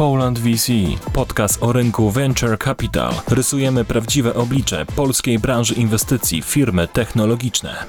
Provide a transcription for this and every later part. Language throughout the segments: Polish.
Poland VC, podcast o rynku Venture Capital. Rysujemy prawdziwe oblicze polskiej branży inwestycji, firmy technologiczne.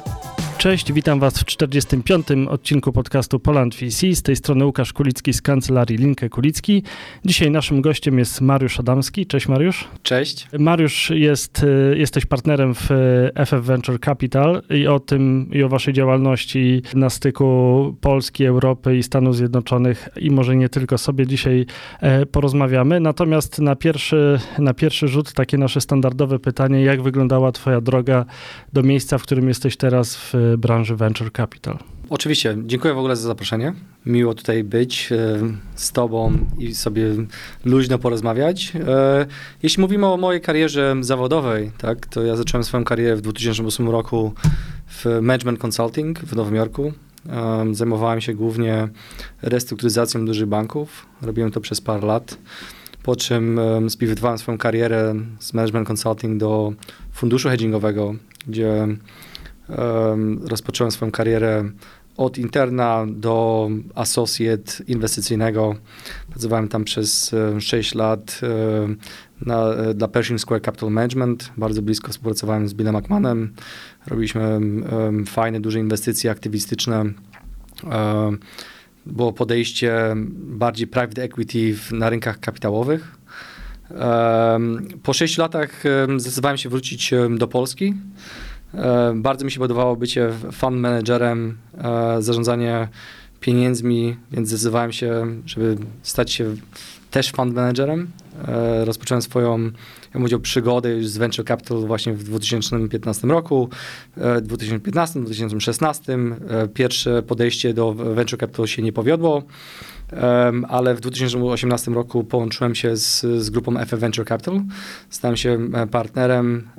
Cześć, witam Was w 45. odcinku podcastu Poland VC. Z tej strony Łukasz Kulicki z kancelarii Linkę Kulicki. Dzisiaj naszym gościem jest Mariusz Adamski. Cześć Mariusz. Cześć. Mariusz, jest, y, jesteś partnerem w FF Venture Capital i o tym i o Waszej działalności na styku Polski, Europy i Stanów Zjednoczonych i może nie tylko sobie dzisiaj e, porozmawiamy. Natomiast na pierwszy, na pierwszy rzut takie nasze standardowe pytanie, jak wyglądała Twoja droga do miejsca, w którym jesteś teraz w branży venture capital. Oczywiście, dziękuję w ogóle za zaproszenie. Miło tutaj być e, z Tobą i sobie luźno porozmawiać. E, jeśli mówimy o mojej karierze zawodowej, tak, to ja zacząłem swoją karierę w 2008 roku w Management Consulting w Nowym Jorku. Zajmowałem się głównie restrukturyzacją dużych banków. Robiłem to przez parę lat. Po czym spiwotowałem swoją karierę z Management Consulting do funduszu hedgingowego, gdzie rozpocząłem swoją karierę od interna do associate inwestycyjnego. Pracowałem tam przez 6 lat na, dla Pershing Square Capital Management. Bardzo blisko współpracowałem z Billem McMahonem. Robiliśmy fajne, duże inwestycje aktywistyczne. Było podejście bardziej private equity w, na rynkach kapitałowych. Po 6 latach zdecydowałem się wrócić do Polski. E, bardzo mi się podobało bycie fund managerem, e, zarządzanie pieniędzmi, więc zdecydowałem się, żeby stać się też fund managerem. E, rozpocząłem swoją, ja mówię, przygodę już z Venture Capital właśnie w 2015 roku, 2015-2016. Pierwsze podejście do Venture Capital się nie powiodło ale w 2018 roku połączyłem się z, z grupą FF Venture Capital. Stałem się e, partnerem.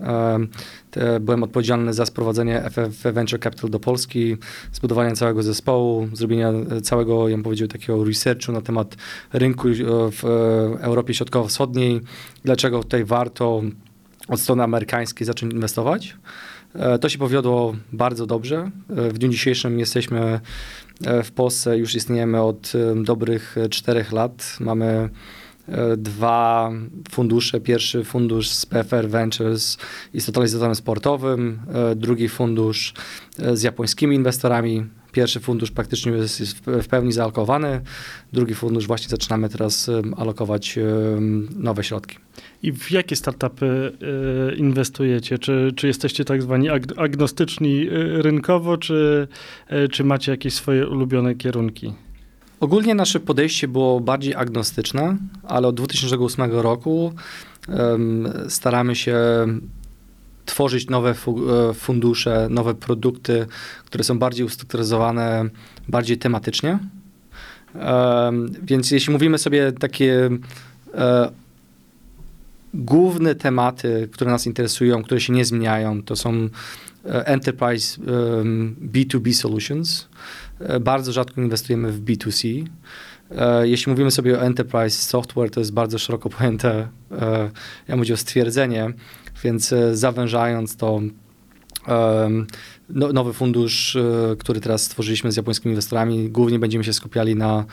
Byłem odpowiedzialny za sprowadzenie FF Venture Capital do Polski, zbudowanie całego zespołu, zrobienie e, całego, ja bym powiedział, takiego researchu na temat rynku e, w Europie Środkowo-Wschodniej, dlaczego tutaj warto od strony amerykańskiej zacząć inwestować. To się powiodło bardzo dobrze. W dniu dzisiejszym jesteśmy E, w Polsce już istniejemy od e, dobrych e, czterech lat. Mamy dwa fundusze. Pierwszy fundusz z PFR Ventures i z totalizatorem sportowym, drugi fundusz z japońskimi inwestorami. Pierwszy fundusz praktycznie jest, jest w pełni zaalokowany, drugi fundusz właśnie zaczynamy teraz alokować nowe środki. I w jakie startupy y, inwestujecie? Czy, czy jesteście tak zwani ag agnostyczni y, rynkowo, czy, y, czy macie jakieś swoje ulubione kierunki? Ogólnie nasze podejście było bardziej agnostyczne, ale od 2008 roku staramy się tworzyć nowe fu e, fundusze, nowe produkty, które są bardziej ustrukturyzowane, bardziej tematycznie. Um, więc jeśli mówimy sobie takie e, główne tematy, które nas interesują, które się nie zmieniają, to są e, enterprise um, B2B solutions. E, bardzo rzadko inwestujemy w B2C. E, jeśli mówimy sobie o enterprise software, to jest bardzo szeroko pojęte, ja mówię o stwierdzenie, więc zawężając to no, nowy fundusz, który teraz stworzyliśmy z japońskimi inwestorami, głównie będziemy się skupiali na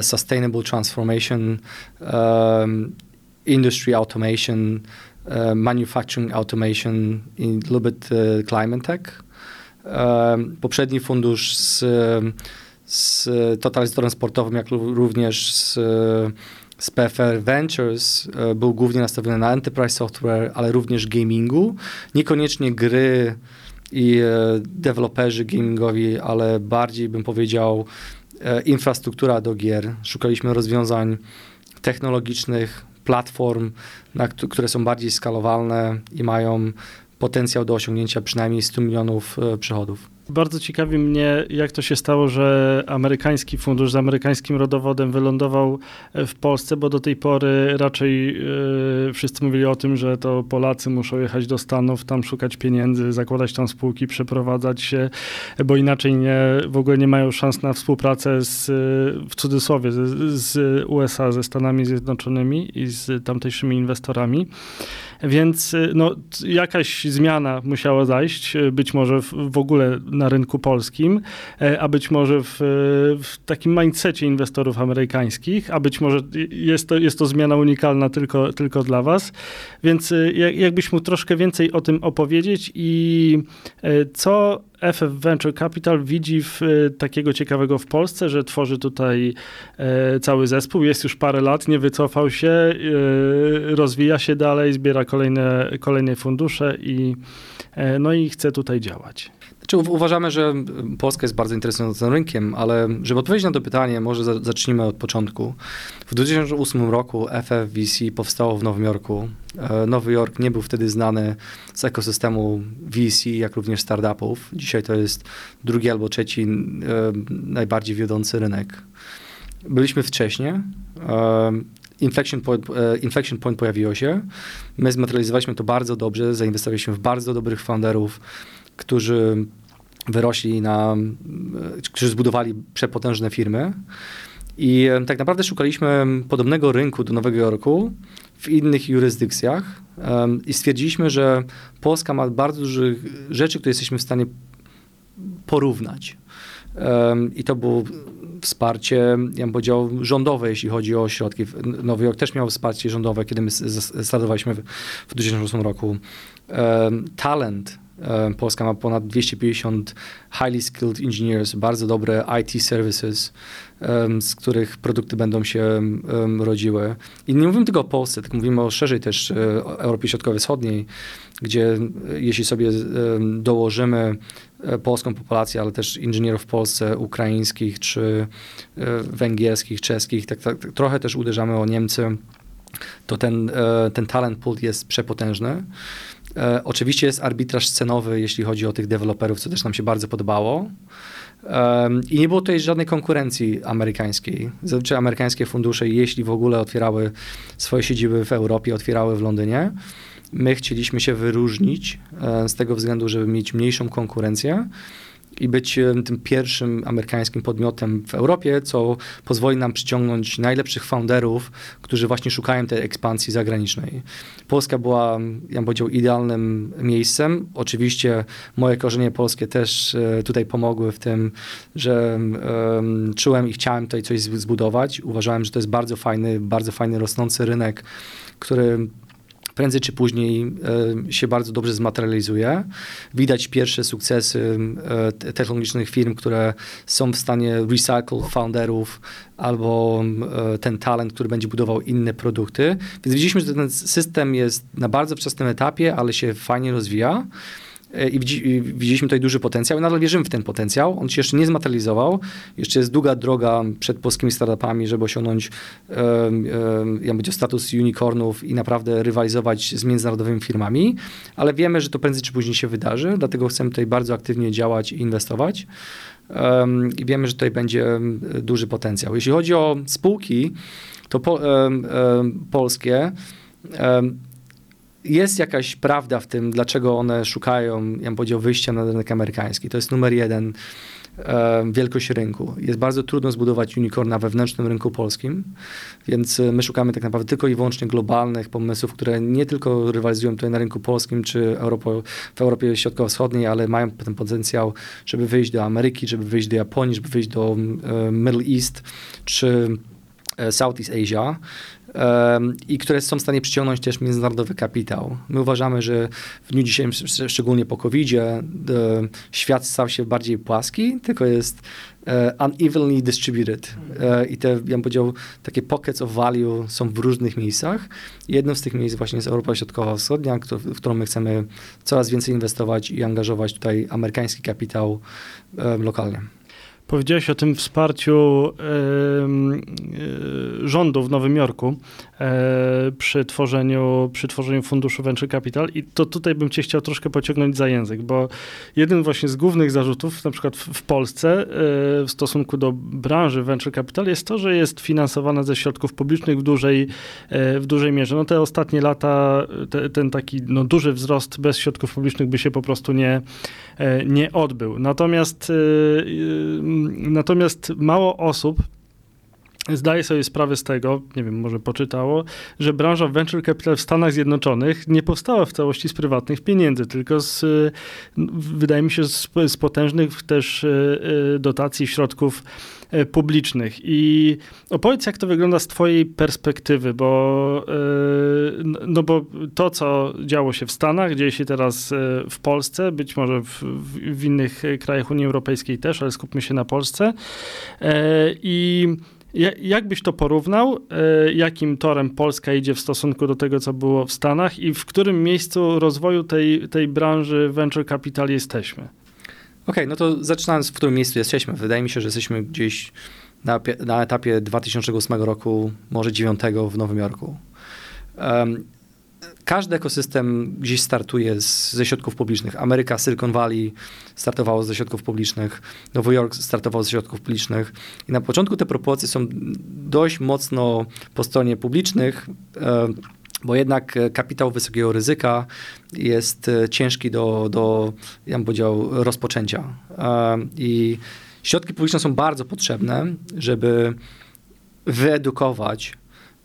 sustainable transformation, industry automation, manufacturing automation i little bit climate tech. Poprzedni fundusz z, z totalizatorem sportowym, jak również z, z PFR Ventures uh, był głównie nastawiony na enterprise software, ale również gamingu. Niekoniecznie gry i deweloperzy gamingowi, ale bardziej bym powiedział infrastruktura do gier. Szukaliśmy rozwiązań technologicznych, platform, na, które są bardziej skalowalne i mają potencjał do osiągnięcia przynajmniej 100 milionów e, przychodów. Bardzo ciekawi mnie, jak to się stało, że amerykański fundusz z amerykańskim rodowodem wylądował e, w Polsce, bo do tej pory raczej yy, wszyscy mówili o tym, że to Polacy muszą jechać do Stanów, tam szukać pieniędzy, zakładać tam spółki, przeprowadzać się, bo inaczej nie, w ogóle nie mają szans na współpracę z, w cudzysłowie, z, z USA, ze Stanami Zjednoczonymi i z tamtejszymi inwestorami. Więc no, jakaś zmiana musiała zajść, być może w, w ogóle na rynku polskim, a być może w, w takim mindsetie inwestorów amerykańskich, a być może jest to, jest to zmiana unikalna tylko, tylko dla was. Więc jakbyś mógł troszkę więcej o tym opowiedzieć i co FF Venture Capital widzi w, takiego ciekawego w Polsce, że tworzy tutaj cały zespół, jest już parę lat, nie wycofał się, rozwija się dalej, zbiera kolejne, kolejne fundusze i, no i chce tutaj działać. Znaczy, uważamy, że Polska jest bardzo interesującym rynkiem, ale żeby odpowiedzieć na to pytanie, może za, zacznijmy od początku. W 2008 roku FFVC powstało w Nowym Jorku. E, Nowy Jork nie był wtedy znany z ekosystemu VC, jak również startupów. Dzisiaj to jest drugi albo trzeci e, najbardziej wiodący rynek. Byliśmy wcześniej. E, inflection point, inflection point pojawiło się. My zmaterializowaliśmy to bardzo dobrze, zainwestowaliśmy w bardzo dobrych founderów, którzy wyrośli na, którzy zbudowali przepotężne firmy. I tak naprawdę szukaliśmy podobnego rynku do Nowego Jorku w innych jurysdykcjach i stwierdziliśmy, że Polska ma bardzo dużo rzeczy, które jesteśmy w stanie porównać. I to było wsparcie, ja bym powiedział, rządowe, jeśli chodzi o środki. Nowy Jork też miał wsparcie rządowe, kiedy my startowaliśmy w 2008 roku. Talent Polska ma ponad 250 highly skilled engineers, bardzo dobre IT services, z których produkty będą się rodziły. I nie mówimy tylko o Polsce, mówimy o szerzej też e, o Europie Środkowo-Wschodniej, gdzie e, jeśli sobie dołożymy e, polską populację, ale też inżynierów w Polsce, ukraińskich czy węgierskich, czeskich, tak, tak, trochę też uderzamy o Niemcy, to ten, ten talent pool jest przepotężny. E, oczywiście jest arbitraż cenowy, jeśli chodzi o tych deweloperów, co też nam się bardzo podobało. I nie było tutaj żadnej konkurencji amerykańskiej. Zazwyczaj amerykańskie fundusze, jeśli w ogóle otwierały swoje siedziby w Europie, otwierały w Londynie. My chcieliśmy się wyróżnić e, z tego względu, żeby mieć mniejszą konkurencję i być tym pierwszym amerykańskim podmiotem w Europie, co pozwoli nam przyciągnąć najlepszych founderów, którzy właśnie szukają tej ekspansji zagranicznej. Polska była, ja bym powiedział, idealnym miejscem. Oczywiście moje korzenie polskie też e, tutaj pomogły w tym, że um, czułem i chciałem tutaj coś zbudować. Uważałem, że to jest bardzo fajny, bardzo fajny rosnący rynek, który prędzej czy później e, się bardzo dobrze zmaterializuje. Widać pierwsze sukcesy e, technologicznych firm, które są w stanie recycle founderów albo e, ten talent, który będzie budował inne produkty. Więc widzieliśmy, że ten system jest na bardzo wczesnym etapie, ale się fajnie rozwija. E, i widzieliśmy tutaj duży potencjał i nadal wierzymy w ten potencjał. On się jeszcze nie zmaterializował. Jeszcze jest długa droga przed polskimi startupami, żeby osiągnąć um, um, status unicornów i naprawdę rywalizować z międzynarodowymi firmami, ale wiemy, że to prędzej czy później się wydarzy, dlatego chcemy tutaj bardzo aktywnie działać i inwestować. Um, I wiemy, że tutaj będzie duży potencjał. Jeśli chodzi o spółki, to po, polskie, jest jakaś prawda w tym, dlaczego one szukają, ja bym powiedział, wyjścia na rynek amerykański. To jest numer jeden e, wielkość rynku. Jest bardzo trudno zbudować unicorn na wewnętrznym rynku polskim, więc e, my szukamy tak naprawdę tylko i wyłącznie globalnych pomysłów, które nie tylko rywalizują tutaj na rynku polskim czy Europo, w Europie Środkowo-Wschodniej, ale mają ten potencjał, żeby wyjść do Ameryki, żeby wyjść do Japonii, żeby wyjść do e, Middle East czy Southeast Asia i które są w stanie przyciągnąć też międzynarodowy kapitał. My uważamy, że w dniu dzisiejszym, szczególnie po covid świat stał się bardziej płaski, tylko jest e, unevenly distributed. E, I te, ja bym powiedział, takie pockets of value są w różnych miejscach. Jednym z tych miejsc właśnie jest Europa Środkowo-Wschodnia, w którą my chcemy coraz więcej inwestować i angażować tutaj amerykański kapitał lokalnie. Powiedziałeś o tym wsparciu y, rządu w Nowym Jorku. e, przy, tworzeniu, przy tworzeniu funduszu Venture Capital i to tutaj bym cię chciał troszkę pociągnąć za język, bo jeden właśnie z głównych zarzutów, na przykład w, w Polsce e, w stosunku do branży Venture Capital jest to, że jest finansowana ze środków publicznych w dużej, e, w dużej mierze. No te ostatnie lata, te, ten taki no, duży wzrost bez środków publicznych by się po prostu nie, nie odbył. Natomiast Natomiast mało osób zdaje sobie sprawę z tego, nie wiem, może poczytało, że branża venture capital w Stanach Zjednoczonych nie powstała w całości z prywatnych pieniędzy, tylko z, wydaje mi się, z, z potężnych też dotacji środków E, publicznych. I opowiedz, jak to wygląda z Twojej perspektywy, bo, e, no bo to, co działo się w Stanach, dzieje się teraz e, w Polsce, być może w, w innych krajach Unii Europejskiej też, ale skupmy się na Polsce. I jak byś to porównał? Jakim torem Polska idzie w stosunku do tego, co było w Stanach i w którym miejscu rozwoju tej, tej branży venture capital jesteśmy? okay, no to zaczynając, w którym miejscu jesteśmy. Wydaje mi się, że jesteśmy gdzieś na, na etapie 2008 roku, może 2009 w Nowym Jorku. Um, każdy ekosystem gdzieś startuje z, ze środków publicznych. Ameryka, Silicon Valley startowało ze środków publicznych, Nowy Jork startował ze środków publicznych i na początku te proporcje są dość mocno po stronie publicznych. Um, bo jednak e, kapitał wysokiego ryzyka jest e, ciężki do, do ja bym powiedział, rozpoczęcia. E, I środki publiczne są bardzo potrzebne, żeby wyedukować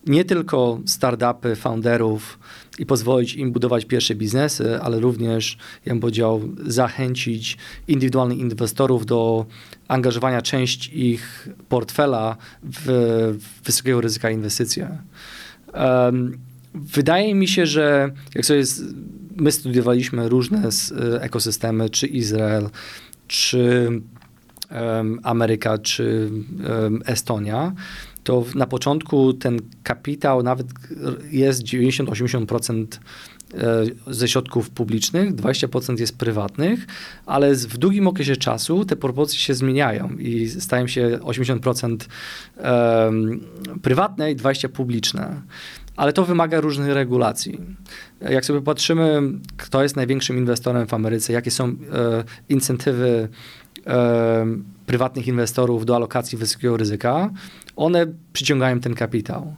nie tylko startupy, founderów i pozwolić im budować pierwsze biznesy, ale również, ja bym powiedział, zachęcić indywidualnych inwestorów do angażowania części ich portfela w wysokiego ryzyka inwestycje. Wydaje mi się, że jak sobie z, my studiowaliśmy różne e, ekosystemy, czy Izrael, czy Ameryka, czy Estonia, to na początku ten kapitał nawet jest 90-80% e, ze środków publicznych, 20% jest prywatnych, ale w długim okresie czasu te proporcje się zmieniają i stają się 80% um, prywatne i 20% publiczne ale to wymaga różnych regulacji. Jak sobie patrzymy, kto jest największym inwestorem w Ameryce, jakie są e, incentywy prywatnych inwestorów do alokacji wysokiego ryzyka, one przyciągają ten kapitał.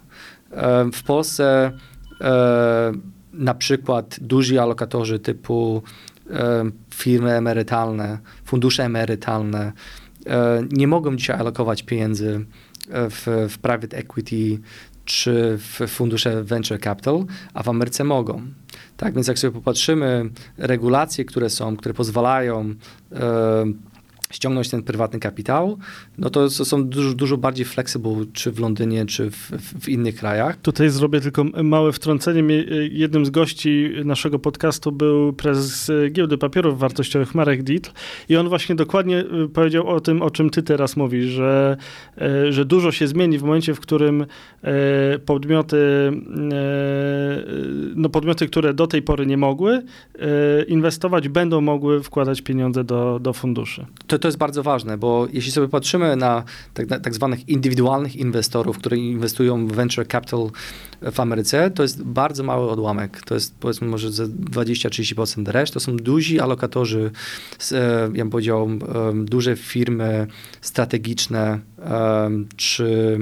E, w Polsce e, na przykład duzi alokatorzy typu e, firmy emerytalne, fundusze emerytalne nie mogą dzisiaj alokować pieniędzy w, w private equity czy w fundusze venture capital, a w Ameryce mogą. Tak więc jak sobie popatrzymy, regulacje, które są, które pozwalają ściągnąć ten prywatny kapitał, no to są dużo, dużo bardziej flexible, czy w Londynie, czy w, w, innych krajach. Tutaj zrobię tylko małe wtrącenie. Jednym z gości naszego podcastu był prezes Giełdy Papierów Wartościowych Marek Dietl i on właśnie dokładnie y, powiedział o tym, o czym ty teraz mówisz, że, e, że dużo się zmieni w momencie, w którym e, podmioty, e, no podmioty, które do tej pory nie mogły inwestować, będą mogły wkładać pieniądze do, do funduszy. To to jest bardzo ważne, bo jeśli sobie patrzymy na tak, tak zwanych indywidualnych inwestorów, którzy inwestują w venture capital w Ameryce, to jest bardzo mały odłamek. To jest powiedzmy może 20-30% reszty. To są duzi alokatorzy, e, ja bym powiedział, duże firmy strategiczne czy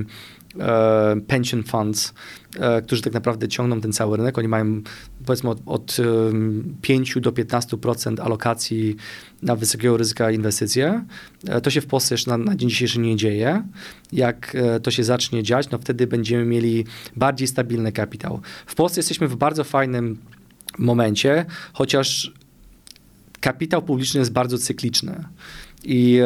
pension funds, e, którzy tak naprawdę ciągną ten cały rynek. Oni mają powiedzmy od, od 5 do 15% alokacji na wysokiego ryzyka inwestycje. E, to się w Polsce jeszcze na, na dzień dzisiejszy nie dzieje. Jak e, to się zacznie dziać, no wtedy będziemy mieli bardziej stabilny kapitał. W Polsce jesteśmy w bardzo fajnym momencie, chociaż kapitał publiczny jest bardzo cykliczny. I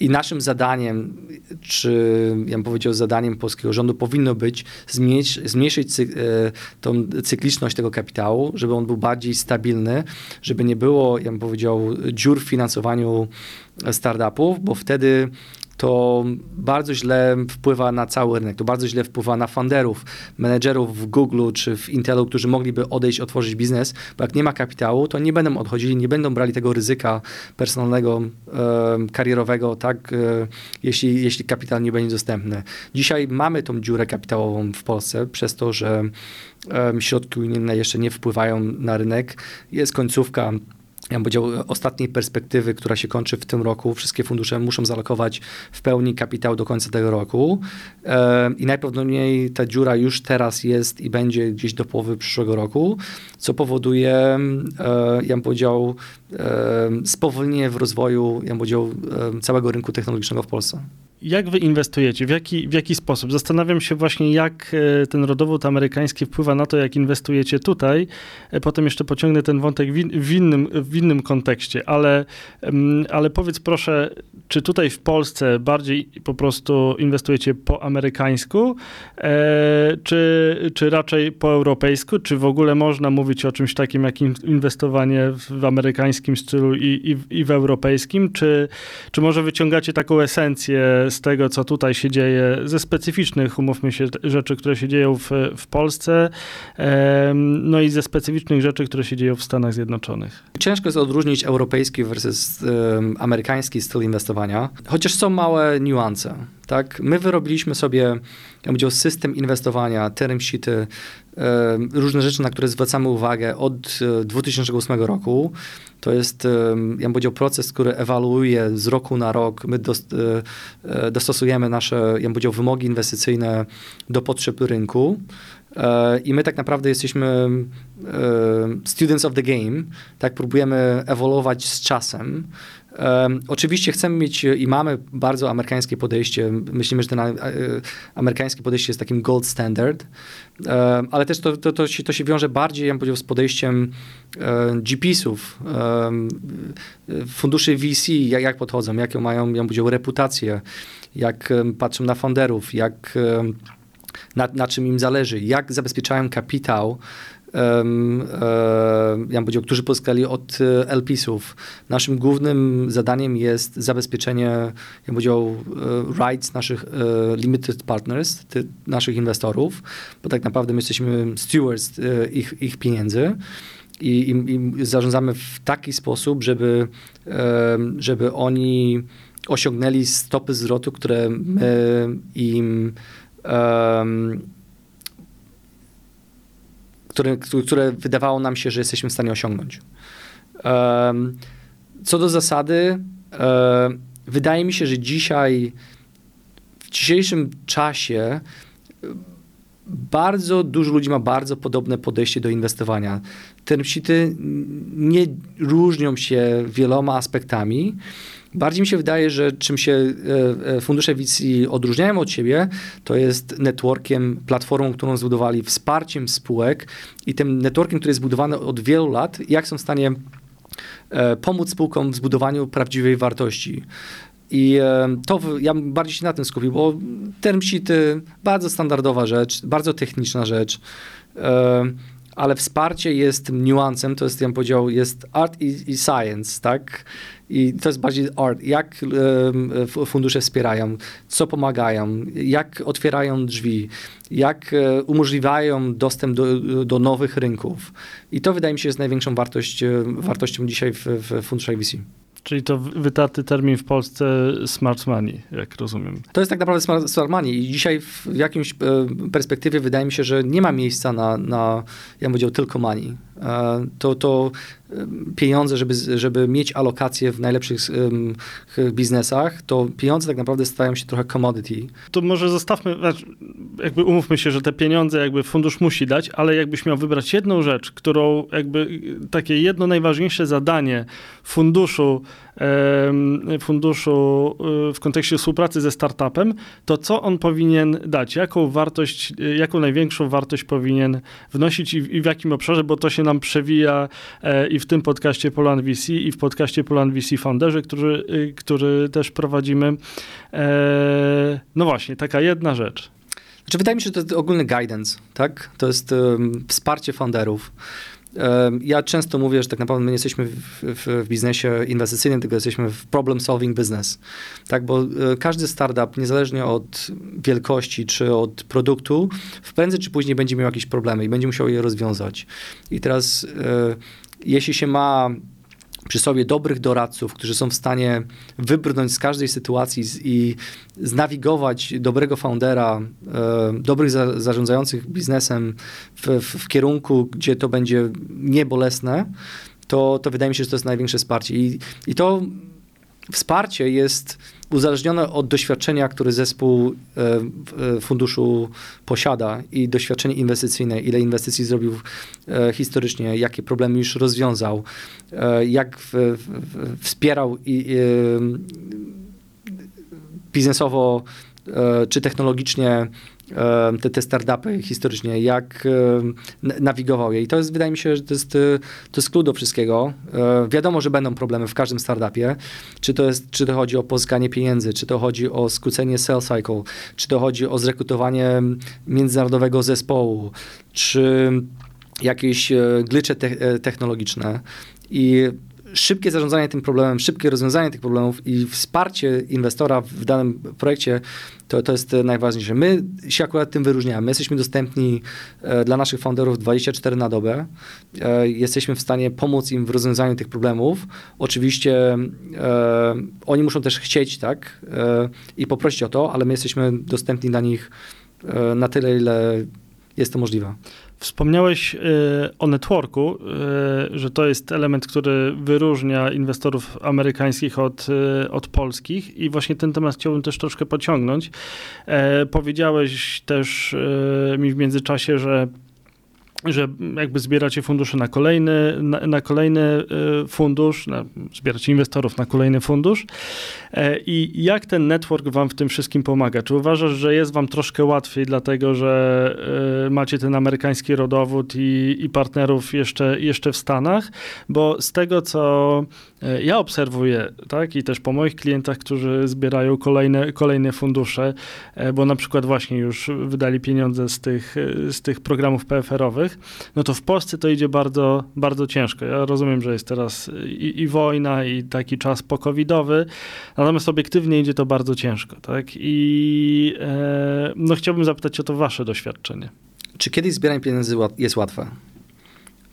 i naszym zadaniem, czy ja bym powiedział zadaniem polskiego rządu powinno być zmniejszyć, zmniejszyć cy, e, tą cykliczność tego kapitału, żeby on był bardziej stabilny, żeby nie było, ja bym powiedział, dziur w finansowaniu startupów, bo wtedy to bardzo źle wpływa na cały rynek, to bardzo źle wpływa na funderów, menedżerów w Google czy w Intelu, którzy mogliby odejść, otworzyć biznes, bo jak nie ma kapitału, to nie będą odchodzili, nie będą brali tego ryzyka personalnego, e, karierowego, tak, e, jeśli, jeśli kapitał nie będzie dostępny. Dzisiaj mamy tą dziurę kapitałową w Polsce przez to, że e, środki unijne jeszcze nie wpływają na rynek. Jest końcówka ja bym powiedział, ostatniej perspektywy, która się kończy w tym roku. Wszystkie fundusze muszą zalokować w pełni kapitał do końca tego roku i najprawdopodobniej ta dziura już teraz jest i będzie gdzieś do połowy przyszłego roku, co powoduje, e, ja bym powiedział, spowolnienie w rozwoju, ja bym powiedział, całego rynku technologicznego w Polsce. Jak wy inwestujecie? W jaki, w jaki sposób? Zastanawiam się właśnie, jak e, ten rodowód amerykański wpływa na to, jak inwestujecie tutaj. E, potem jeszcze pociągnę ten wątek w, innym, w innym kontekście, ale, mm, ale powiedz proszę, czy tutaj w Polsce bardziej po prostu inwestujecie po amerykańsku, e, czy, czy raczej po europejsku? Czy w ogóle można mówić o czymś takim jak inwestowanie w amerykańskim stylu i, i, i w europejskim? Czy, czy może wyciągacie taką esencję z tego, co tutaj się dzieje, ze specyficznych, umówmy się, rzeczy, które się dzieją w, w Polsce, no i ze specyficznych rzeczy, które się dzieją w Stanach Zjednoczonych. Ciężko jest odróżnić europejski versus um, amerykański styl inwestowania, chociaż są małe niuanse. Tak? My wyrobiliśmy sobie, ja system inwestowania, term sheety, różne rzeczy, na które zwracamy uwagę od 2008 e, roku. To jest, ja bym powiedział, proces, który ewaluuje z roku na rok. My e, e, dostosujemy nasze, ja bym powiedział, wymogi inwestycyjne do potrzeb rynku. I my tak naprawdę jesteśmy students of the game, tak próbujemy ewoluować z czasem. Um, oczywiście chcemy mieć i mamy bardzo amerykańskie podejście. Myślimy, że ten a, amerykańskie podejście jest takim gold standard, um, ale też to, to, to, się, to się wiąże bardziej, ja bym powiedział, z podejściem um, GPs-ów, funduszy VC, jak, jak podchodzą, jaką mają, ja bym reputację, jak patrzą na funderów, jak, na, na czym im zależy, jak zabezpieczają kapitał um, bym powiedział, którzy pozyskali od e, LPS-ów. Naszym głównym zadaniem jest zabezpieczenie, ja bym powiedział, e, rights naszych limited partners, ty, naszych inwestorów, bo tak naprawdę my jesteśmy stewards ich, ich pieniędzy. I, i, i zarządzamy w taki sposób, żeby, żeby oni osiągnęli stopy zwrotu, które my im um, które, które wydawało nam się, że jesteśmy w stanie osiągnąć. Co do zasady, wydaje mi się, że dzisiaj, w dzisiejszym czasie, bardzo dużo ludzi ma bardzo podobne podejście do inwestowania. Term nie różnią się wieloma aspektami. Bardziej mi się wydaje, że czym się e, e, fundusze VC odróżniają od siebie, to jest networkiem, platformą, którą zbudowali, wsparciem spółek i tym networkiem, który jest zbudowany od wielu lat, jak są w stanie e, pomóc spółkom w zbudowaniu prawdziwej wartości. I to ja bym bardziej się na tym skupił, bo term sheety, bardzo standardowa rzecz, bardzo techniczna rzecz ale wsparcie jest niuansem, to jest, ja bym powiedział, jest art i, i science, tak? I to jest bardziej art. Jak fundusze wspierają, co pomagają, jak otwierają drzwi, jak e, umożliwiają dostęp do, do nowych rynków. I to wydaje mi się jest największą wartość, e, wartością dzisiaj w, w funduszach VC. Czyli to wytarty termin w Polsce smart money, jak rozumiem. To jest tak naprawdę smart, smart money i dzisiaj w jakimś e, perspektywie wydaje mi się, że nie ma miejsca na, na ja bym powiedział, tylko money. E, to, to pieniądze, żeby, żeby mieć alokację w najlepszych um, biznesach, to pieniądze tak naprawdę stają się trochę commodity. To może zostawmy, znaczy, jakby umówmy się, że te pieniądze jakby fundusz musi dać, ale jakbyś miał wybrać jedną rzecz, którą jakby takie jedno najważniejsze zadanie funduszu funduszu y, w kontekście współpracy ze startupem, to co on powinien dać? Jaką wartość, y, jaką największą wartość powinien wnosić i w, jakim obszarze, bo to się nam przewija e, i w tym podcaście Polan VC i w podcaście Polan VC Founderzy, który, y, który też prowadzimy. E, no właśnie, taka jedna rzecz. Znaczy, wydaje mi się, że to jest ogólny guidance, tak? To jest um, wsparcie founderów. Ja często mówię, że tak naprawdę my nie jesteśmy w, w, w, biznesie inwestycyjnym, tylko jesteśmy w problem solving business. Tak, bo e, każdy startup, niezależnie od wielkości czy od produktu, w prędzej czy później będzie miał jakieś problemy i będzie musiał je rozwiązać. I teraz, e, jeśli się ma przy sobie dobrych doradców, którzy są w stanie wybrnąć z każdej sytuacji i znawigować dobrego foundera, e, dobrych za, zarządzających biznesem w, w, kierunku, gdzie to będzie niebolesne, to, to wydaje mi się, że to jest największe wsparcie. I, i to wsparcie jest uzależnione od doświadczenia, które zespół e, funduszu posiada i doświadczenie inwestycyjne, ile inwestycji zrobił e, historycznie, jakie problemy już rozwiązał, e, jak wspierał biznesowo czy technologicznie te, te startupy historycznie, jak nawigował je. I to jest, wydaje mi się, że to jest, to jest do wszystkiego. Wiadomo, że będą problemy w każdym startupie. Czy to, jest, czy to chodzi o pozyskanie pieniędzy, czy to chodzi o skrócenie sales cycle, czy to chodzi o zrekrutowanie międzynarodowego zespołu, czy jakieś glicze te technologiczne. I szybkie zarządzanie tym problemem, szybkie rozwiązanie tych problemów i wsparcie inwestora w danym projekcie, to, to jest najważniejsze. My się akurat tym wyróżniamy. My jesteśmy dostępni e, dla naszych founderów 24 na dobę. E, jesteśmy w stanie pomóc im w rozwiązaniu tych problemów. Oczywiście e, oni muszą też chcieć, tak, e, i poprosić o to, ale my jesteśmy dostępni dla nich e, na tyle, ile jest to możliwe. Wspomniałeś y, o networku, y, że to jest element, który wyróżnia inwestorów amerykańskich od, y, od polskich i właśnie ten temat chciałbym też troszkę pociągnąć. E, powiedziałeś też mi w międzyczasie, że że jakby zbieracie fundusze na kolejny, na, na kolejny e, fundusz, na, zbieracie inwestorów na kolejny fundusz. E, I jak ten network wam w tym wszystkim pomaga? Czy uważasz, że jest wam troszkę łatwiej, dlatego że e, macie ten amerykański rodowód i, i partnerów jeszcze, jeszcze w Stanach? Bo z tego, co ja obserwuję, tak, i też po moich klientach, którzy zbierają kolejne, kolejne fundusze, bo na przykład właśnie już wydali pieniądze z tych, z tych programów PFR-owych, no to w Polsce to idzie bardzo, bardzo ciężko. Ja rozumiem, że jest teraz i, i wojna, i taki czas pokowidowy, natomiast obiektywnie idzie to bardzo ciężko, tak? I e, no chciałbym zapytać o to wasze doświadczenie. Czy kiedyś zbieranie pieniędzy jest łatwe?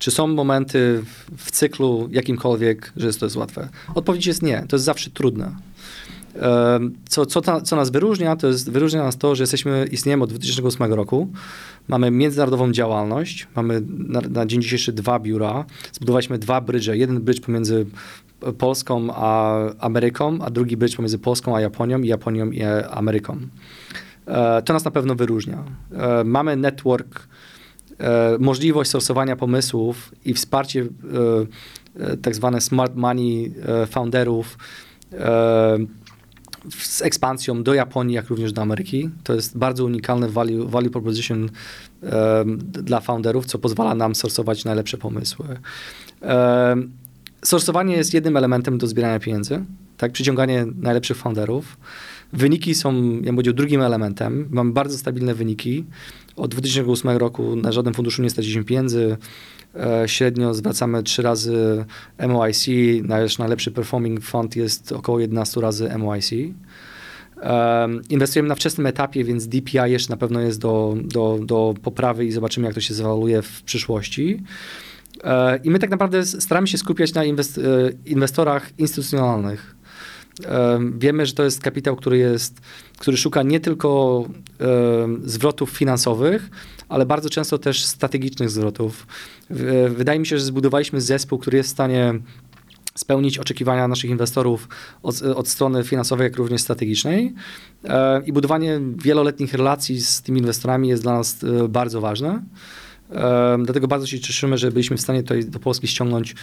Czy są momenty w cyklu jakimkolwiek, że jest to jest łatwe? Odpowiedź jest nie. To jest zawsze trudne. Co, co, ta, co nas wyróżnia, to jest wyróżnia nas to, że jesteśmy, istniejemy od 2008 roku. Mamy międzynarodową działalność, mamy na, na dzień dzisiejszy dwa biura, zbudowaliśmy dwa brydże. Jeden brydż pomiędzy Polską a Ameryką, a drugi brydż pomiędzy Polską a Japonią i Japonią i Ameryką. E, to nas na pewno wyróżnia. E, mamy network, możliwość stosowania pomysłów i wsparcie tak zwane smart money founderów z ekspansją do Japonii, jak również do Ameryki. To jest bardzo unikalny value, value proposition dla founderów, co pozwala nam sorsować najlepsze pomysły. Sorsowanie jest jednym elementem do zbierania pieniędzy, tak, przyciąganie najlepszych founderów. Wyniki są, ja bym powiedział, drugim elementem. Mamy bardzo stabilne wyniki. Od 2008 roku na żadnym funduszu nie straciliśmy pieniędzy. E, średnio zwracamy 3 razy MOIC, nasz najlepszy performing fund jest około 11 razy MOIC. Inwestujemy na wczesnym etapie, więc DPI jeszcze na pewno jest do, do, do poprawy i zobaczymy, jak to się zawaluje w przyszłości. E, I my tak naprawdę staramy się skupiać na e, inwestorach instytucjonalnych. Wiemy, że to jest kapitał, który, jest, który szuka nie tylko zwrotów finansowych, ale bardzo często też strategicznych zwrotów. Wydaje mi się, że zbudowaliśmy zespół, który jest w stanie spełnić oczekiwania naszych inwestorów od, od, strony finansowej, jak również strategicznej. E, I budowanie wieloletnich relacji z tymi inwestorami jest dla nas e, bardzo ważne. E, dlatego bardzo się cieszymy, że byliśmy w stanie tutaj do Polski ściągnąć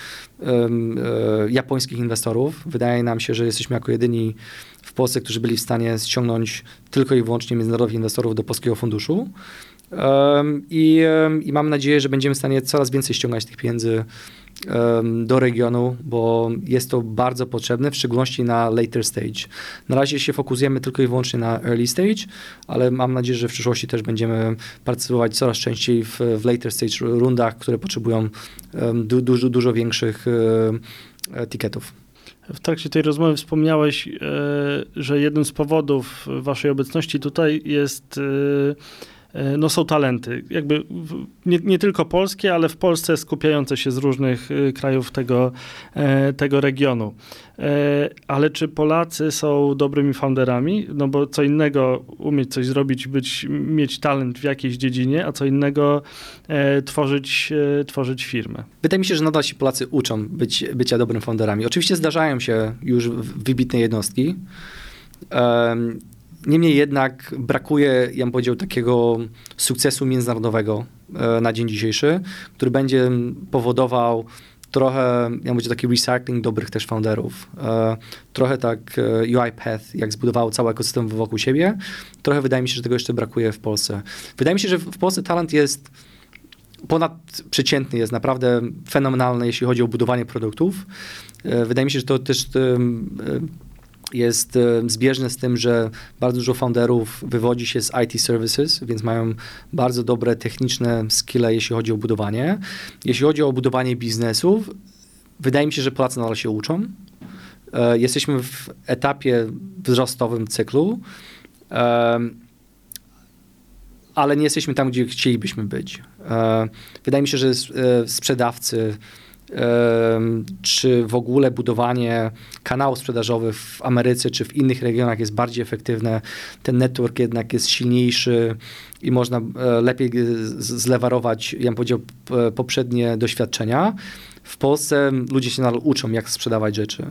japońskich inwestorów. Wydaje nam się, że jesteśmy jako jedyni w Polsce, którzy byli w stanie ściągnąć tylko i wyłącznie międzynarodowych inwestorów do polskiego funduszu. I, I mam nadzieję, że będziemy w stanie coraz więcej ściągać tych pieniędzy do regionu, bo jest to bardzo potrzebne, w szczególności na later stage. Na razie się fokusujemy tylko i wyłącznie na early stage, ale mam nadzieję, że w przyszłości też będziemy partycypować coraz częściej w, w later stage rundach, które potrzebują du, dużo, dużo większych e, tiketów. W trakcie tej rozmowy wspomniałeś, e, że jednym z powodów waszej obecności tutaj jest E, no są talenty, jakby nie, nie, tylko polskie, ale w Polsce skupiające się z różnych e, krajów tego, e, tego regionu. Ale czy Polacy są dobrymi founderami? No bo co innego umieć coś zrobić, być, mieć talent w jakiejś dziedzinie, a co innego tworzyć, tworzyć firmę. Wydaje mi się, że nadal się Polacy uczą być, bycia dobrymi founderami. Oczywiście zdarzają się już wybitne jednostki, Niemniej jednak brakuje, ja bym powiedział, takiego sukcesu międzynarodowego e, na dzień dzisiejszy, który będzie powodował trochę, ja mówię, taki recycling dobrych też founderów. E, trochę tak e, UiPath, jak zbudowało cały ekosystem wokół siebie. Trochę wydaje mi się, że tego jeszcze brakuje w Polsce. Wydaje mi się, że w Polsce talent jest ponadprzeciętny, jest naprawdę fenomenalny, jeśli chodzi o budowanie produktów. Wydaje mi się, że to też jest zbieżne z tym, że bardzo dużo founderów wywodzi się z IT services, więc mają bardzo dobre techniczne skille, jeśli chodzi o budowanie. Jeśli chodzi o budowanie biznesów, wydaje mi się, że Polacy nadal się uczą. E, jesteśmy w etapie wzrostowym cyklu, ale nie jesteśmy tam, gdzie chcielibyśmy być. E, wydaje mi się, że e, sprzedawcy, czy w ogóle budowanie kanałów sprzedażowych w Ameryce czy w innych regionach jest bardziej efektywne. Ten network jednak jest silniejszy i można e, lepiej zlewarować, ja bym powiedział, poprzednie doświadczenia. W Polsce ludzie się nadal uczą, jak sprzedawać rzeczy.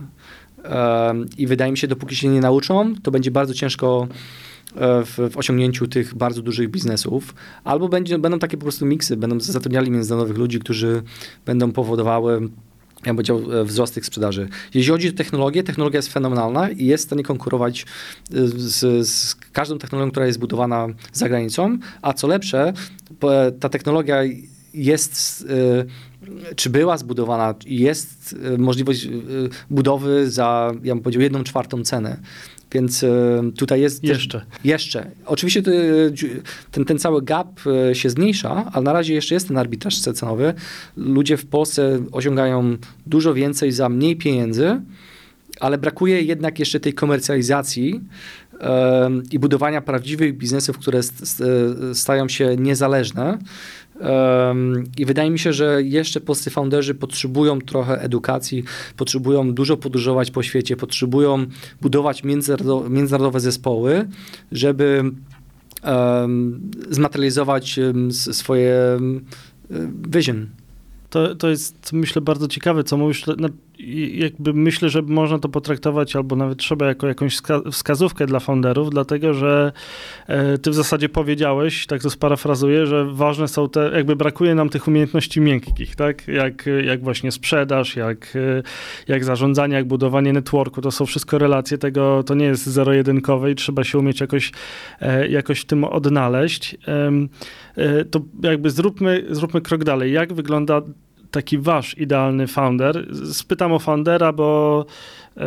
I wydaje mi się, dopóki się nie nauczą, to będzie bardzo ciężko E, w, w, osiągnięciu tych bardzo dużych biznesów, albo będzie, będą takie po prostu miksy, będą zatrudniali międzynarodowych ludzi, którzy będą powodowały ja bym powiedział, e, wzrost tych sprzedaży. Jeśli chodzi o technologię, technologia jest fenomenalna i jest w stanie konkurować e, z, z każdą technologią, która jest budowana za granicą, a co lepsze, ta technologia jest, czy była zbudowana, jest możliwość budowy za, ja bym powiedział, jedną czwartą cenę. Więc e, tutaj jest. Jeszcze. Też, jeszcze. Oczywiście e, ten, ten cały gap e, się zmniejsza, ale na razie jeszcze jest ten arbitraż cenowy. Ludzie w Polsce osiągają dużo więcej za mniej pieniędzy, ale brakuje jednak jeszcze tej komercjalizacji i budowania prawdziwych biznesów, które stają się niezależne. I wydaje mi się, że jeszcze polscy founderzy potrzebują trochę edukacji, potrzebują dużo podróżować po świecie, potrzebują budować międzynarodowe zespoły, żeby zmaterializować swoje vision. To, to jest, myślę, bardzo ciekawe, co mówisz. Jakby myślę, że można to potraktować, albo nawet trzeba jako jakąś wskazówkę dla founderów, dlatego że e, ty w zasadzie powiedziałeś, tak to sparafrazuję, że ważne są te, jakby brakuje nam tych umiejętności miękkich, tak? Jak, jak właśnie sprzedaż, jak, e, jak zarządzanie, jak budowanie networku, to są wszystko relacje, tego to nie jest zero-jedynkowe i trzeba się umieć jakoś, e, jakoś w tym odnaleźć. To jakby zróbmy, zróbmy krok dalej. Jak wygląda taki wasz idealny founder. Spytam o foundera, bo e,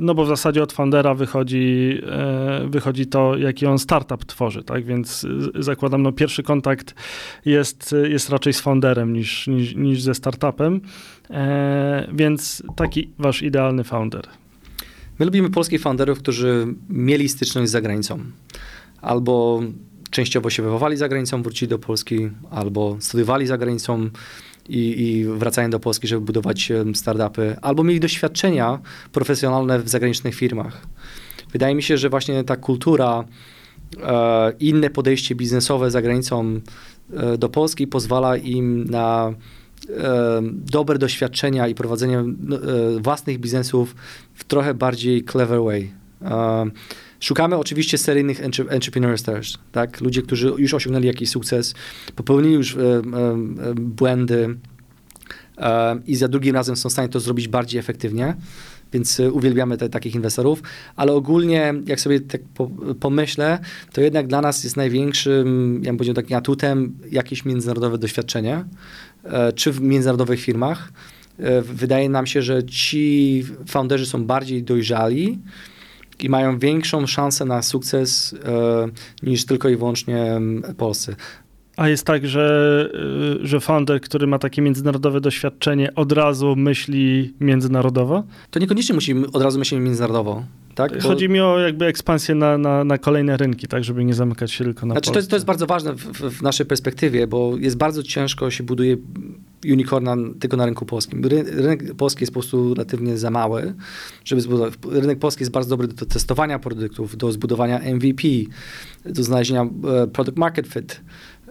no bo w zasadzie od foundera wychodzi, e, wychodzi to, jaki on startup tworzy, tak? Więc zakładam, no pierwszy kontakt jest, jest raczej z founderem niż, niż, niż ze startupem. E, więc taki wasz idealny founder. My lubimy polskich founderów, którzy mieli styczność z zagranicą. Albo częściowo się wychowali za granicą, wrócili do Polski, albo studiowali za granicą, i, i wracają do Polski, żeby budować startupy, albo mieli doświadczenia profesjonalne w zagranicznych firmach. Wydaje mi się, że właśnie ta kultura, e, inne podejście biznesowe za granicą e, do Polski pozwala im na e, dobre doświadczenia i prowadzenie no, własnych biznesów w trochę bardziej clever way. Szukamy oczywiście seryjnych entrepreneurs też, tak? Ludzie, którzy już osiągnęli jakiś sukces, popełnili już e, e, e błędy e, i za drugim razem są w stanie to zrobić bardziej efektywnie, więc e, uwielbiamy te, takich inwestorów, ale ogólnie, jak sobie tak po, pomyślę, to jednak dla nas jest największym, ja bym powiedział takim atutem jakieś międzynarodowe doświadczenie, e, czy w międzynarodowych firmach. Wydaje nam się, że ci founderzy są bardziej dojrzali, i mają większą szansę na sukces e, niż tylko i wyłącznie Polscy. A jest tak, że, e, że founder, który ma takie międzynarodowe doświadczenie, od razu myśli międzynarodowo? To niekoniecznie musi od razu myśleć międzynarodowo. Tak? Bo... Chodzi mi o jakby ekspansję na, na, na, kolejne rynki, tak, żeby nie zamykać się tylko na znaczy, to jest, to jest bardzo ważne w, w, naszej perspektywie, bo jest bardzo ciężko się buduje unicorna tylko na rynku polskim. Rynek polski jest po prostu relatywnie za mały, żeby zbudować. Rynek polski jest bardzo dobry do testowania produktów, do zbudowania MVP, do znalezienia e, product market fit.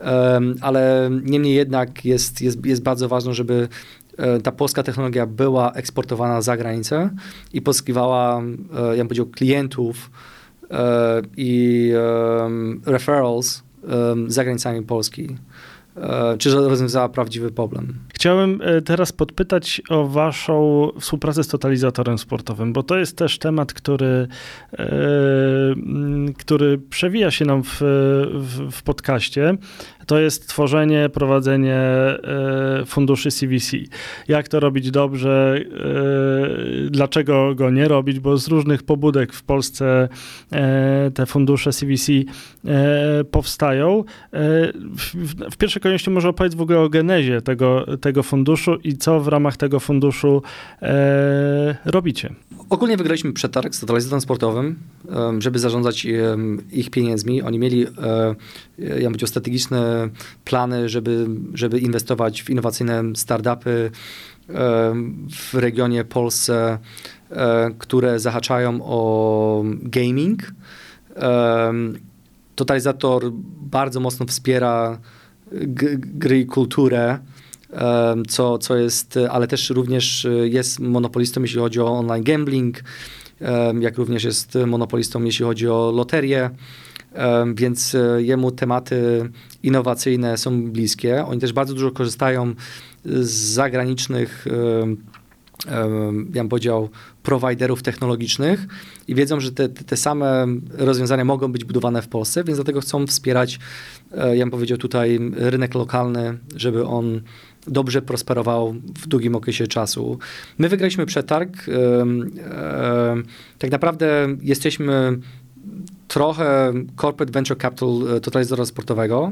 Um, ale niemniej jednak jest, jest, jest bardzo ważne, żeby e, ta polska technologia była eksportowana za granicę i pozyskiwała, e, ja bym powiedział, klientów i referrals za granicami Polski. E, czy rozwiązała prawdziwy problem. Chciałem e, teraz podpytać o waszą współpracę z totalizatorem sportowym, bo to jest też temat, który, e, który przewija się nam w, w, w podcaście to jest tworzenie, prowadzenie e, funduszy CVC. Jak to robić dobrze, dlaczego go nie robić, bo z różnych pobudek w Polsce te fundusze CVC powstają. W pierwszej kolejności może opowiedz w ogóle o genezie tego, tego funduszu i co w ramach tego funduszu robicie. Ogólnie wygraliśmy przetarg z totalizatorem sportowym, żeby zarządzać ich pieniędzmi. Oni mieli, ja bym powiedział, strategiczne plany, żeby, żeby inwestować w innowacyjne startupy w regionie Polsce, które zahaczają o gaming. Totalizator bardzo mocno wspiera gry i kulturę, co, co jest, ale też również jest monopolistą, jeśli chodzi o online gambling, jak również jest monopolistą, jeśli chodzi o loterię więc e, jemu tematy innowacyjne są bliskie. Oni też bardzo dużo korzystają z zagranicznych ja bym powiedział, prowajderów technologicznych i wiedzą, że te, te same rozwiązania mogą być budowane w Polsce, więc dlatego chcą wspierać, e, ja bym powiedział tutaj, rynek lokalny, żeby on dobrze prosperował w długim okresie czasu. My wygraliśmy przetarg. Tak naprawdę jesteśmy trochę corporate venture capital e, totalizatora sportowego.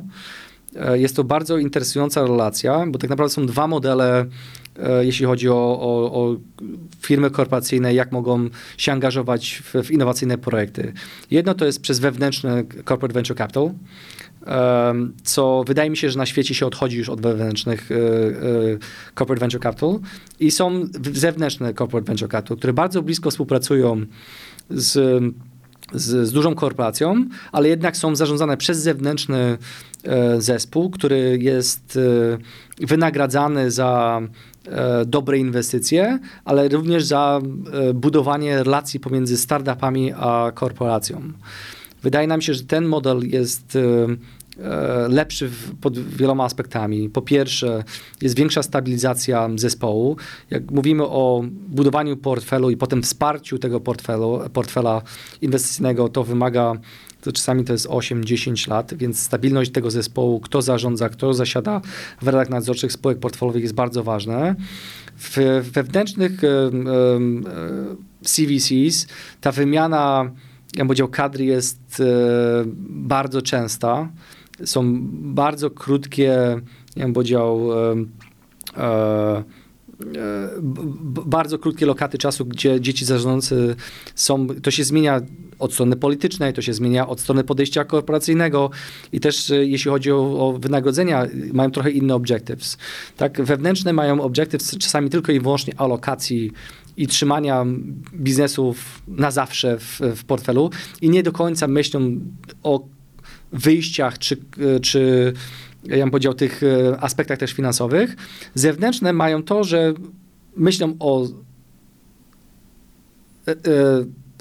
E, jest to bardzo interesująca relacja, bo tak naprawdę są dwa modele, e, jeśli chodzi o, o, o firmy korporacyjne, jak mogą się angażować w, w, innowacyjne projekty. Jedno to jest przez wewnętrzne corporate venture capital, co wydaje mi się, że na świecie się odchodzi już od wewnętrznych corporate venture capital i są zewnętrzne corporate venture capital, które bardzo blisko współpracują z z, z, dużą korporacją, ale jednak są zarządzane przez zewnętrzny e, zespół, który jest e, wynagradzany za e, dobre inwestycje, ale również za e, budowanie relacji pomiędzy startupami a korporacją. Wydaje nam się, że ten model jest e, E, lepszy pod wieloma aspektami. Po pierwsze, jest większa stabilizacja zespołu. Jak mówimy o budowaniu portfelu i potem wsparciu tego portfelu, portfela inwestycyjnego, to wymaga, to czasami to jest 8-10 lat, więc stabilność tego zespołu, kto zarządza, kto zasiada w radach nadzorczych spółek portfelowych jest bardzo ważne. W wewnętrznych e, CVCs ta wymiana powiedział, kadry jest bardzo częsta są bardzo krótkie, ja bym powiedział, e, e, bardzo krótkie lokaty czasu, gdzie dzieci zarządzący są, to się zmienia od strony politycznej, to się zmienia od strony podejścia korporacyjnego i też e, jeśli chodzi o, o wynagrodzenia, mają trochę inne objectives. Tak, wewnętrzne mają objectives czasami tylko i wyłącznie alokacji i trzymania biznesów na zawsze w, w portfelu i nie do końca myślą o wyjściach, czy, czy ja bym powiedział, tych e, aspektach też finansowych. Zewnętrzne mają to, że myślą o e, e,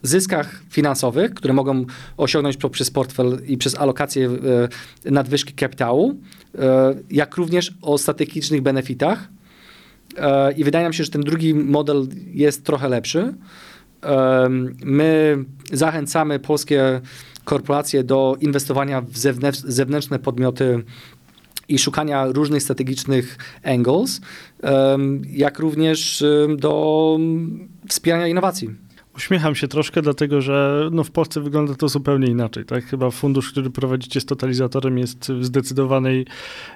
zyskach finansowych, które mogą osiągnąć poprzez portfel i przez alokację nadwyżki kapitału, jak również o strategicznych benefitach. I wydaje nam się, że ten drugi model jest trochę lepszy. My zachęcamy polskie korporacje do inwestowania w zewnętrz, zewnętrzne podmioty i szukania różnych strategicznych angles, jak również do wspierania innowacji. Uśmiecham się troszkę, dlatego że no, w Polsce wygląda to zupełnie inaczej. Tak? Chyba fundusz, który prowadzicie z totalizatorem jest w zdecydowanej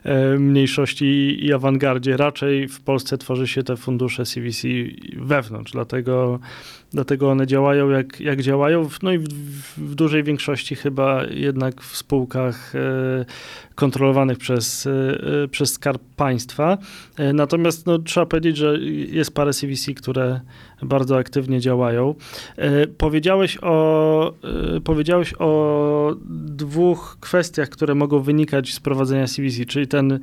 e, mniejszości i awangardzie. Raczej w Polsce tworzy się te fundusze CVC wewnątrz, dlatego dlatego one działają jak, jak działają. No i w, w dużej większości chyba jednak w spółkach e, kontrolowanych przez, e, przez Skarb Państwa. Natomiast no, trzeba powiedzieć, że jest parę CVC, które bardzo aktywnie działają. Powiedziałeś o, powiedziałeś o dwóch kwestiach, które mogą wynikać z prowadzenia CVC, czyli ten,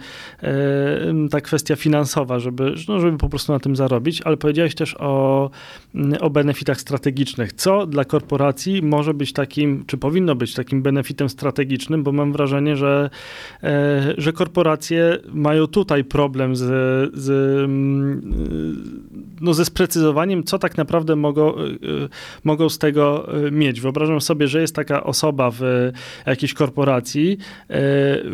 ta kwestia finansowa, żeby, no, żeby po prostu na tym zarobić, ale powiedziałeś też o, o benefitach strategicznych. Co dla korporacji może być takim, czy powinno być takim benefitem strategicznym, bo mam wrażenie, że, e, że korporacje mają tutaj problem z, z, no, ze sprecyzowaniem, co tak naprawdę mogą, mogą z tego mieć. Wyobrażam sobie, że jest taka osoba w jakiejś korporacji,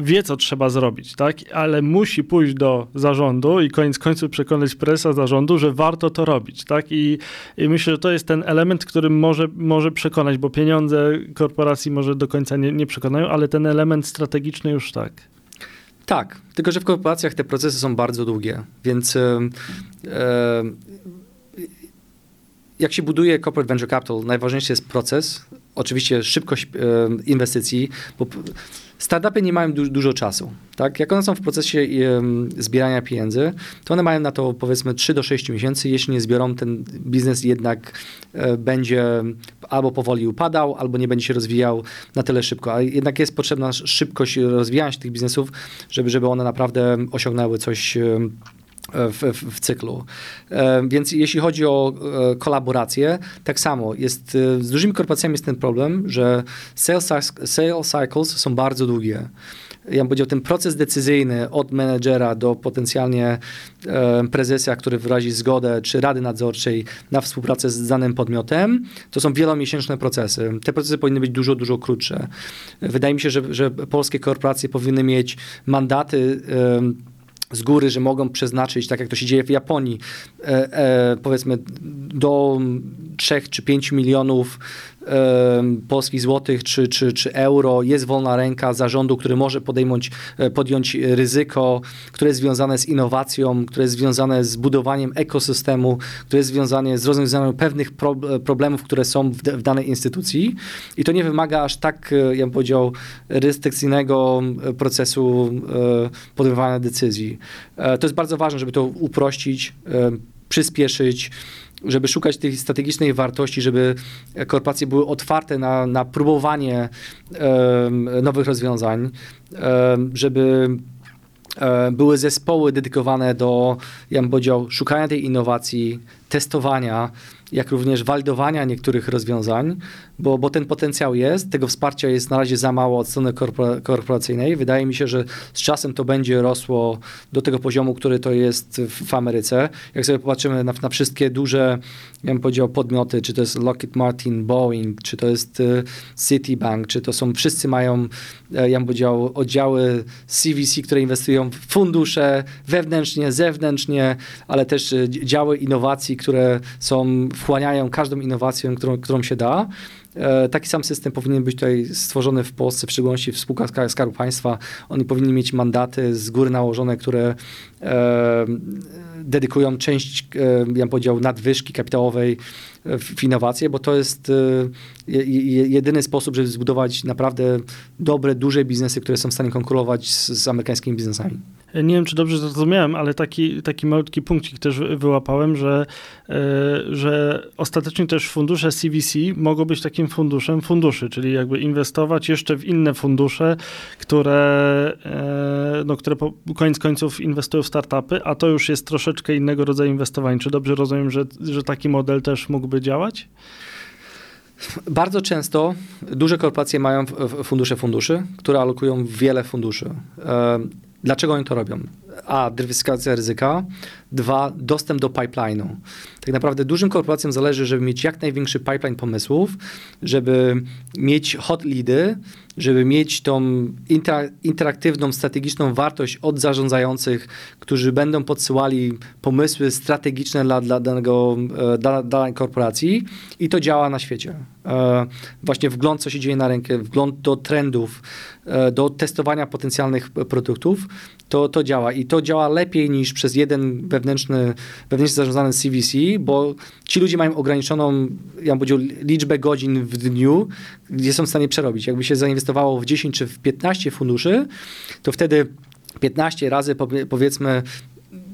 wie, co trzeba zrobić, tak? ale musi pójść do zarządu i koniec końców przekonać presa zarządu, że warto to robić. Tak? I, I, myślę, że to jest ten element, który może, może przekonać, bo pieniądze korporacji może do końca nie, nie przekonają, ale ten element strategiczny już tak. Tak, tylko że w korporacjach te procesy są bardzo długie, więc e, e, jak się buduje corporate venture capital, najważniejszy jest proces, oczywiście szybkość e, inwestycji, bo Startupy nie mają du dużo czasu. Tak? Jak one są w procesie zbierania pieniędzy, to one mają na to powiedzmy 3 do 6 miesięcy. Jeśli nie zbiorą, ten biznes jednak e, będzie albo powoli upadał, albo nie będzie się rozwijał na tyle szybko. A jednak jest potrzebna szybkość rozwijania się tych biznesów, żeby, żeby one naprawdę osiągnęły coś w, w, w, cyklu. E, więc jeśli chodzi o e, kolaborację, tak samo jest, e, z dużymi korporacjami jest ten problem, że sales, sales cycles są bardzo długie ja bym powiedział, ten proces decyzyjny od menedżera do potencjalnie prezesa, który wyrazi zgodę, czy rady nadzorczej na współpracę z danym podmiotem, to są wielomiesięczne procesy. Te procesy powinny być dużo, dużo krótsze. Wydaje mi się, że, że polskie korporacje powinny mieć mandaty z góry, że mogą przeznaczyć, tak jak to się dzieje w Japonii, e, e, powiedzmy do 3 czy 5 milionów polskich złotych czy, czy, czy euro, jest wolna ręka zarządu, który może podejmować, e, podjąć ryzyko, które jest związane z innowacją, które jest związane z budowaniem ekosystemu, które jest związane z rozwiązaniem pewnych pro, problemów, które są w, w, danej instytucji. I to nie wymaga aż tak, e, ja bym powiedział, restrykcyjnego procesu e, podejmowania decyzji. To jest bardzo ważne, żeby to uprościć, przyspieszyć, żeby szukać tej strategicznej wartości, żeby korporacje były otwarte na, na próbowanie nowych rozwiązań, żeby były zespoły dedykowane do, ja bym powiedział, szukania tej innowacji, testowania, jak również walidowania niektórych rozwiązań, bo, bo ten potencjał jest, tego wsparcia jest na razie za mało od strony korporacyjnej. Wydaje mi się, że z czasem to będzie rosło do tego poziomu, który to jest w, w Ameryce. Jak sobie popatrzymy na, na, wszystkie duże, ja bym powiedział, podmioty, czy to jest Lockheed Martin, Boeing, czy to jest y, Citibank, czy to są, wszyscy mają, e, ja bym powiedział, oddziały CVC, które inwestują w fundusze wewnętrznie, zewnętrznie, ale też y, działy innowacji, które są, wchłaniają każdą innowację, którą, którą się da. E, taki sam system powinien być tutaj stworzony w Polsce, w szczególności w spółkach Skarbu Państwa. Oni powinni mieć mandaty z góry nałożone, które e, dedykują część, e, ja bym powiedział, nadwyżki kapitałowej w innowacje, bo to jest e, jedyny sposób, żeby zbudować naprawdę dobre, duże biznesy, które są w stanie konkurować z, z amerykańskimi biznesami. Nie wiem, czy dobrze zrozumiałem, ale taki, taki malutki punkcik też wyłapałem, że, e, że ostatecznie też fundusze CVC mogą być takim funduszem funduszy, czyli jakby inwestować jeszcze w inne fundusze, które, no, które po koniec końców inwestują w startupy, a to już jest troszeczkę innego rodzaju inwestowanie. Czy dobrze rozumiem, że, że taki model też mógłby działać? Bardzo często duże korporacje mają fundusze funduszy, które alokują wiele funduszy. Dlaczego oni to robią? A, dywersyfikacja ryzyka, dwa, dostęp do pipeline'u. Tak naprawdę dużym korporacjom zależy, żeby mieć jak największy pipeline pomysłów, żeby mieć hot leady, żeby mieć tą interaktywną, strategiczną wartość od zarządzających, którzy będą podsyłali pomysły strategiczne dla, dla danego, e, dla, danej korporacji i to działa na świecie. E, właśnie wgląd, co się dzieje na rynku, wgląd do trendów, e, do testowania potencjalnych produktów, to, to działa. I to działa lepiej niż przez jeden wewnętrzny, wewnętrznie zarządzany CVC, bo ci ludzie mają ograniczoną, ja bym powiedział, liczbę godzin w dniu, gdzie są w stanie przerobić. Jakby się zainwestowało w 10 czy w 15 funduszy, to wtedy 15 razy powiedzmy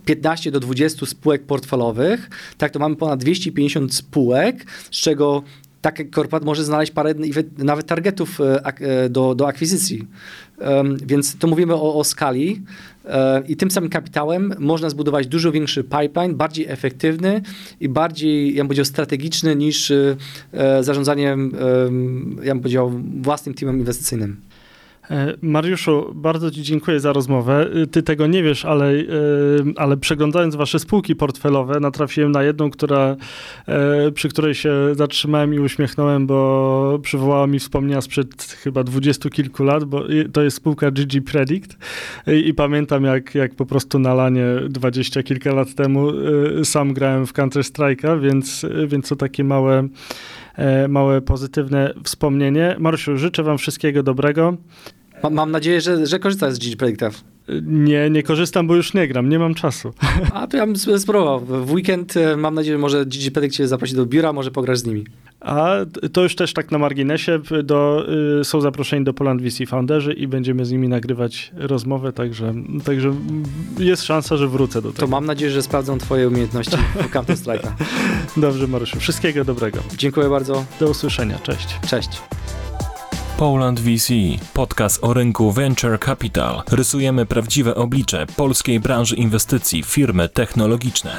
15 do 20 spółek portfelowych, tak to mamy ponad 250 spółek, z czego taki korporat może znaleźć parę nawet targetów do, do akwizycji. Więc to mówimy o, o skali i tym samym kapitałem można zbudować dużo większy pipeline, bardziej efektywny i bardziej, ja bym powiedział, strategiczny niż zarządzanie, ja bym powiedział, własnym teamem inwestycyjnym. E, Mariuszu, bardzo Ci dziękuję za rozmowę. E, ty tego nie wiesz, ale, e, ale przeglądając Wasze spółki portfelowe, natrafiłem na jedną, która, przy której się zatrzymałem i uśmiechnąłem, bo przywołała mi wspomnienia sprzed chyba dwudziestu kilku lat, bo to jest spółka GG Predict i, i pamiętam jak, jak po prostu na lanie dwadzieścia kilka lat temu sam grałem w Counter-Strike'a, więc, więc to takie małe małe pozytywne wspomnienie. Marusiu, życzę Wam wszystkiego dobrego. Mam nadzieję, że, że korzystasz z Gigi Predicta. Nie, nie korzystam, bo już nie gram, nie mam czasu. A to ja bym spróbował. W weekend e, mam nadzieję, że może Gigi Predict cię zaprosi do biura, może pograsz z nimi. A to już też tak na marginesie, do, y, są zaproszeni do Poland VC Founderzy i będziemy z nimi nagrywać rozmowę, także, także jest szansa, że wrócę do tego. To mam nadzieję, że sprawdzą twoje umiejętności w Counter Strike'a. Dobrze, Mariuszu. Wszystkiego dobrego. Dziękuję bardzo. Do usłyszenia. Cześć. Cześć. Poland VC, podcast o rynku Venture Capital. Rysujemy prawdziwe oblicze polskiej branży inwestycji, firmy technologiczne.